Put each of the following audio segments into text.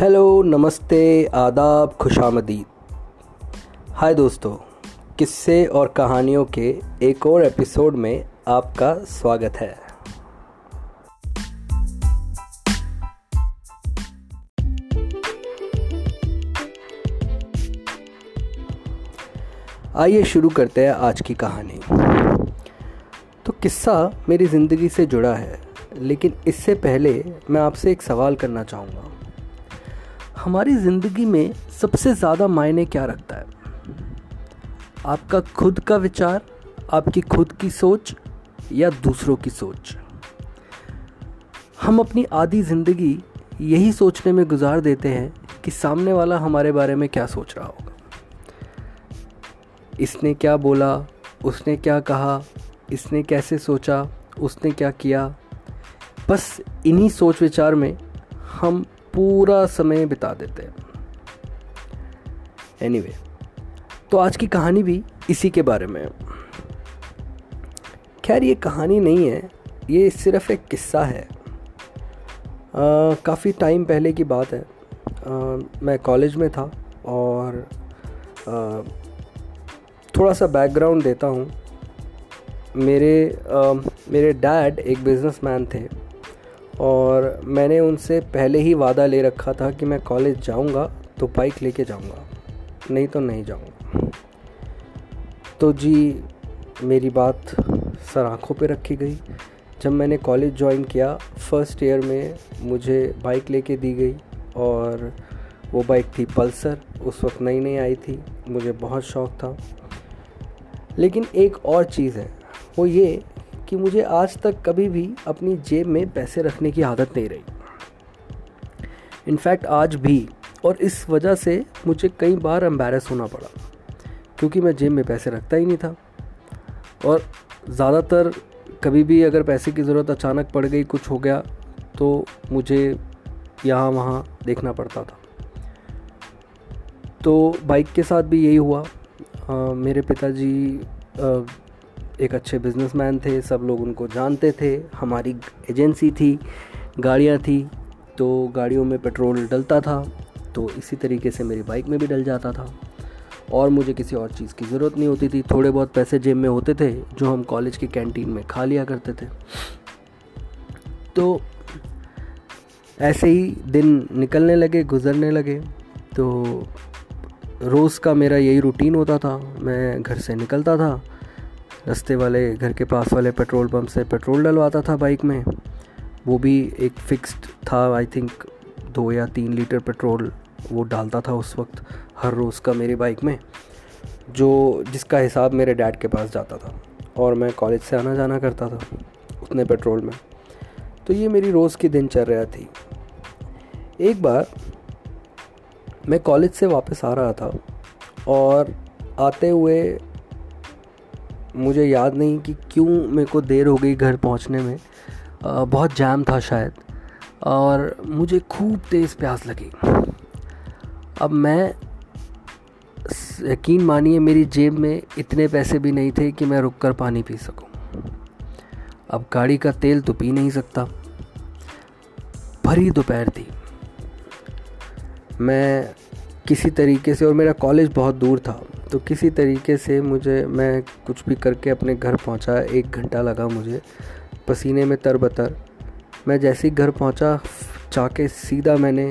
Hello, नमस्ते, आदाब, खुशामदीद। हाय दोस्तों, किस्से और कहानियों के एक और एपिसोड में आपका स्वागत है। आइए शुरू करते हैं आज की कहानी। तो किस्सा मेरी ज़िंदगी से जुड़ा है, लेकिन इससे पहले मैं आपसे एक सवाल करना चाहूँगा। हमारी ज़िंदगी में सबसे ज़्यादा मायने क्या रखता है? आपका खुद का विचार, आपकी खुद की सोच या दूसरों की सोच? हम अपनी आधी ज़िंदगी यही सोचने में गुजार देते हैं कि सामने वाला हमारे बारे में क्या सोच रहा होगा। इसने क्या बोला, उसने क्या कहा, इसने कैसे सोचा, उसने क्या किया? बस इन्हीं सोच विचार में हम पूरा समय बिता देते हैं। एनीवे anyway, तो आज की कहानी भी इसी के बारे में है। खैर ये कहानी नहीं है ये सिर्फ़ एक किस्सा है। काफ़ी टाइम पहले की बात है। आ, मैं कॉलेज में था और आ, थोड़ा सा बैकग्राउंड देता हूँ। मेरे आ, मेरे डैड एक बिजनेसमैन थे। और मैंने उनसे पहले ही वादा ले रखा था कि मैं कॉलेज जाऊँगा तो बाइक लेके जाऊँगा, नहीं तो नहीं जाऊँगा। तो जी, मेरी बात सर आँखों पर रखी गई। जब मैंने कॉलेज ज्वाइन किया फ़र्स्ट ईयर में मुझे बाइक लेके दी गई और वो बाइक थी पल्सर उस वक्त नई नई आई थी, मुझे बहुत शौक़ था। लेकिन एक और चीज़ है, वो ये कि मुझे आज तक कभी भी अपनी जेब में पैसे रखने की आदत नहीं रही। इनफैक्ट आज भी और इस वजह से मुझे कई बार एम्बेरस होना पड़ा क्योंकि मैं जेब में पैसे रखता ही नहीं था। और ज़्यादातर कभी भी अगर पैसे की ज़रूरत अचानक पड़ गई कुछ हो गया तो मुझे यहाँ वहाँ देखना पड़ता था। तो बाइक के साथ भी यही हुआ। आ, मेरे पिताजी एक अच्छे बिजनेसमैन थे, सब लोग उनको जानते थे। हमारी एजेंसी थी, गाड़ियाँ थी तो गाड़ियों में पेट्रोल डलता था तो इसी तरीके से मेरी बाइक में भी डल जाता था। और मुझे किसी और चीज़ की ज़रूरत नहीं होती थी। थोड़े बहुत पैसे जेब में होते थे, जो हम कॉलेज की कैंटीन में खा लिया करते थे। तो ऐसे ही दिन निकलने लगे, गुजरने लगे। तो रोज़ का मेरा यही रूटीन होता था। मैं घर से निकलता था रास्ते वाले, घर के पास वाले पेट्रोल पंप से पेट्रोल डलवाता था बाइक में। वो भी एक फिक्स्ड था आई थिंक दो या तीन लीटर पेट्रोल वो डालता था उस वक्त, हर रोज़ का मेरी बाइक में, जो जिसका हिसाब मेरे डैड के पास जाता था और मैं कॉलेज से आना जाना करता था उतने पेट्रोल में। तो ये मेरी रोज़ की दिनचर्या थी। एक बार मैं कॉलेज से वापस आ रहा था और आते हुए मुझे याद नहीं कि क्यों मेरे को देर हो गई घर पहुँचने में। आ, बहुत जाम था शायद। और मुझे खूब तेज़ प्यास लगी। अब मैं यकीन मानिए मेरी जेब में इतने पैसे भी नहीं थे कि मैं रुक कर पानी पी सकूँ। अब गाड़ी का तेल तो पी नहीं सकता। भरी दोपहर थी। मैं किसी तरीके से, और मेरा कॉलेज बहुत दूर था तो किसी तरीके से मुझे, मैं कुछ भी करके अपने घर पहुँचा, एक घंटा लगा मुझे, पसीने में तरबतर। मैं जैसे ही घर पहुँचा, जाके सीधा मैंने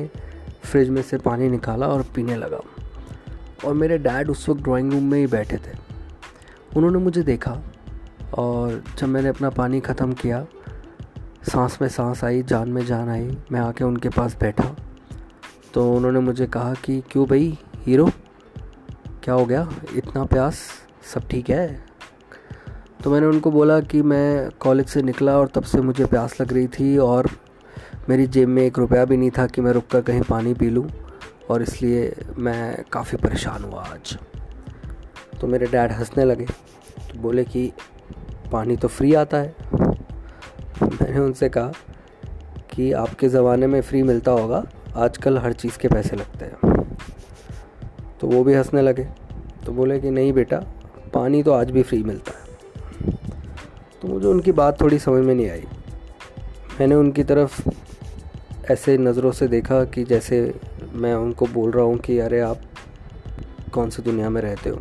फ्रिज में से पानी निकाला और पीने लगा। और मेरे डैड उस वक्त ड्राइंग रूम में ही बैठे थे। उन्होंने मुझे देखा, और जब मैंने अपना पानी ख़त्म किया, सांस में सांस आई, जान में जान आई, मैं आके उनके पास बैठा। तो उन्होंने मुझे कहा कि, क्यों भाई, हीरो? क्या हो गया? इतना प्यास? सब ठीक है? तो मैंने उनको बोला कि मैं कॉलेज से निकला और तब से मुझे प्यास लग रही थी और मेरी जेब में एक रुपया भी नहीं था कि मैं रुक कर कहीं पानी पी लूँ और इसलिए मैं काफ़ी परेशान हुआ आज। तो मेरे डैड हंसने लगे तो बोले कि, पानी तो फ्री आता है। मैंने उनसे कहा कि, आपके ज़माने में फ्री मिलता होगा आजकल हर चीज़ के पैसे लगते हैं। तो वो भी हंसने लगे। तो बोले कि, नहीं बेटा, पानी तो आज भी फ्री मिलता है। तो मुझे उनकी बात थोड़ी समझ में नहीं आई। मैंने उनकी तरफ़ ऐसे नज़रों से देखा कि जैसे मैं उनको बोल रहा हूँ कि, अरे, आप कौन सी दुनिया में रहते हो?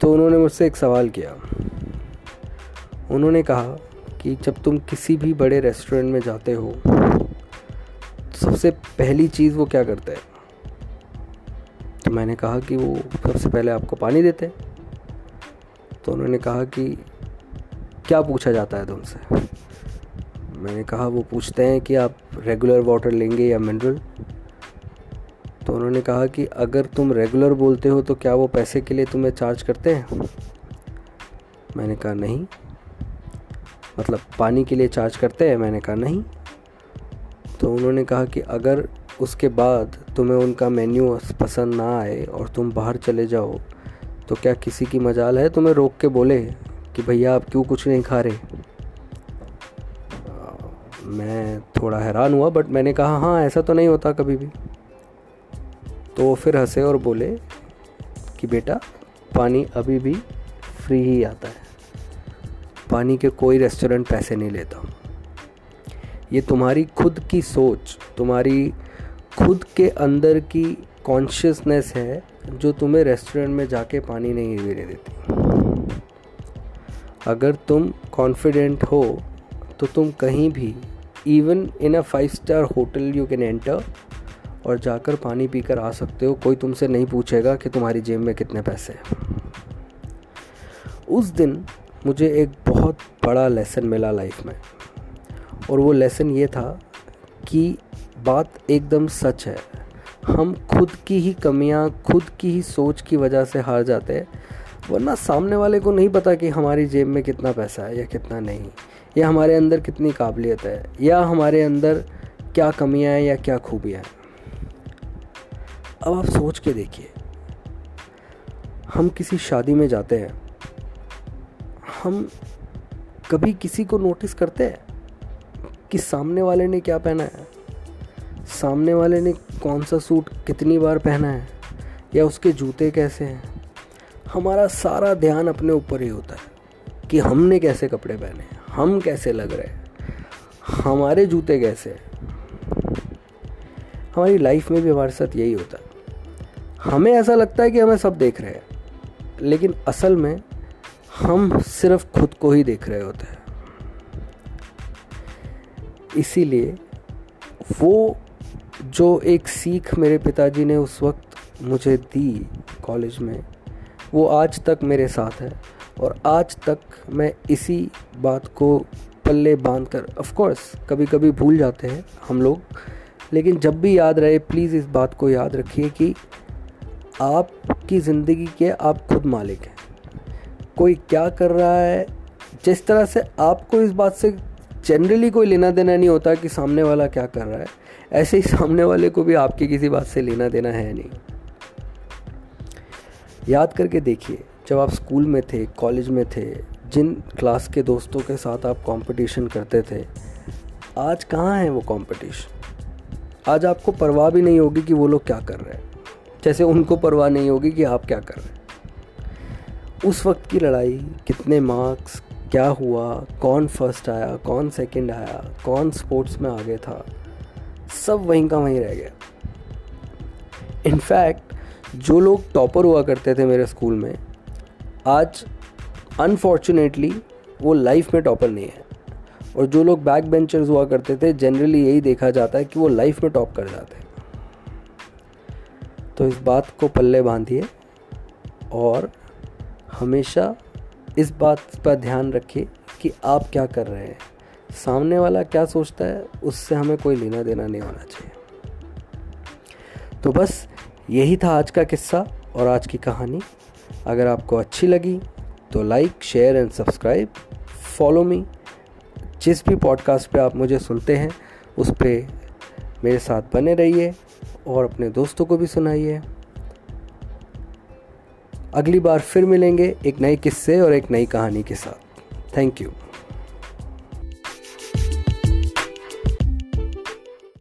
तो उन्होंने मुझसे एक सवाल किया। उन्होंने कहा कि, जब तुम किसी भी बड़े रेस्टोरेंट में जाते हो सबसे पहली चीज़ वो क्या करता है? तो मैंने कहा कि वो सबसे पहले आपको पानी देते हैं। तो उन्होंने कहा कि क्या पूछा जाता है तुमसे? मैंने कहा, वो पूछते हैं कि आप रेगुलर वाटर लेंगे या मिनरल तो उन्होंने कहा कि अगर तुम रेगुलर बोलते हो तो क्या वो पैसे के लिए तुम्हें चार्ज करते हैं? मैंने कहा, नहीं। मतलब पानी के लिए चार्ज करते हैं? मैंने कहा, नहीं। तो उन्होंने कहा कि अगर उसके बाद तुम्हें उनका मेन्यू पसंद ना आए और तुम बाहर चले जाओ तो क्या किसी की मजाल है तुम्हें रोक के बोले कि भैया आप क्यों कुछ नहीं खा रहे? मैं थोड़ा हैरान हुआ बट मैंने कहा हाँ ऐसा तो नहीं होता कभी भी. तो फिर हंसे और बोले कि बेटा, पानी अभी भी फ्री ही आता है। पानी के कोई रेस्टोरेंट पैसे नहीं लेता। ये तुम्हारी खुद की सोच, तुम्हारी खुद के अंदर की कॉन्शियसनेस है, जो तुम्हें रेस्टोरेंट में जाके पानी नहीं देने देती। अगर तुम कॉन्फिडेंट हो तो तुम कहीं भी even in a five star hotel you can enter और जाकर पानी पीकर आ सकते हो। कोई तुमसे नहीं पूछेगा कि तुम्हारी जेब में कितने पैसे हैं। उस दिन मुझे एक बहुत बड़ा लेसन मिला लाइफ में। और वो लेसन ये था कि बात एकदम सच है। हम खुद की ही कमियाँ, खुद की ही सोच की वजह से हार जाते हैं, वरना सामने वाले को नहीं पता कि हमारी जेब में कितना पैसा है या कितना नहीं, या हमारे अंदर कितनी काबिलियत है, या हमारे अंदर क्या कमियाँ हैं या क्या खूबियाँ हैं। अब आप सोच के देखिए, हम किसी शादी में जाते हैं, हम कभी किसी को नोटिस करते हैं? कि सामने वाले ने क्या पहना है? सामने वाले ने कौन सा सूट कितनी बार पहना है? या उसके जूते कैसे हैं? हमारा सारा ध्यान अपने ऊपर ही होता है कि हमने कैसे कपड़े पहने हम कैसे लग रहे हैं, हमारे जूते कैसे हैं। हमारी लाइफ में भी हमारे साथ यही होता है। हमें ऐसा लगता है कि हमें सब देख रहे हैं, लेकिन असल में हम सिर्फ़ खुद को ही देख रहे होते हैं। इसीलिए वो जो एक सीख मेरे पिताजी ने उस वक्त मुझे दी कॉलेज में, वो आज तक मेरे साथ है। और आज तक मैं इसी बात को पल्ले बाँध कर ऑफकोर्स कभी कभी भूल जाते हैं हम लोग, लेकिन जब भी याद रहे प्लीज़ इस बात को याद रखिए कि आपकी ज़िंदगी के आप खुद मालिक हैं। कोई क्या कर रहा है, जिस तरह से आपको इस बात से जनरली कोई लेना देना नहीं होता कि सामने वाला क्या कर रहा है। ऐसे ही सामने वाले को भी आपकी किसी बात से लेना देना है नहीं। याद करके देखिए, जब आप स्कूल में थे, कॉलेज में थे, जिन क्लास के दोस्तों के साथ आप कंपटीशन करते थे, आज कहाँ है वो कंपटीशन आज आपको परवाह भी नहीं होगी कि वो लोग क्या कर रहे हैं। जैसे उनको परवाह नहीं होगी कि आप क्या कर रहे हैं। उस वक्त की लड़ाई, कितने मार्क्स क्या हुआ? कौन फ़र्स्ट आया? कौन सेकंड आया? कौन स्पोर्ट्स में आगे था? सब वहीं का वहीं रह गया इनफैक्ट जो लोग टॉपर हुआ करते थे मेरे स्कूल में, आज अनफॉर्चुनेटली वो लाइफ में टॉपर नहीं है। और जो लोग बैक बेंचर्स हुआ करते थे जनरली यही देखा जाता है कि वो लाइफ में टॉप कर जाते हैं। तो इस बात को पल्ले बांधिए और हमेशा इस बात पर ध्यान रखिए कि आप क्या कर रहे हैं। सामने वाला क्या सोचता है, उससे हमें कोई लेना देना नहीं होना चाहिए। तो बस, यही था आज का किस्सा और आज की कहानी। अगर आपको अच्छी लगी तो like, share and subscribe. Follow me. जिस भी पॉडकास्ट पे आप मुझे सुनते हैं, उस पर मेरे साथ बने रहिए और अपने दोस्तों को भी सुनाइए। अगली बार फिर मिलेंगे एक नए किस्से और एक नई कहानी के साथ। Thank you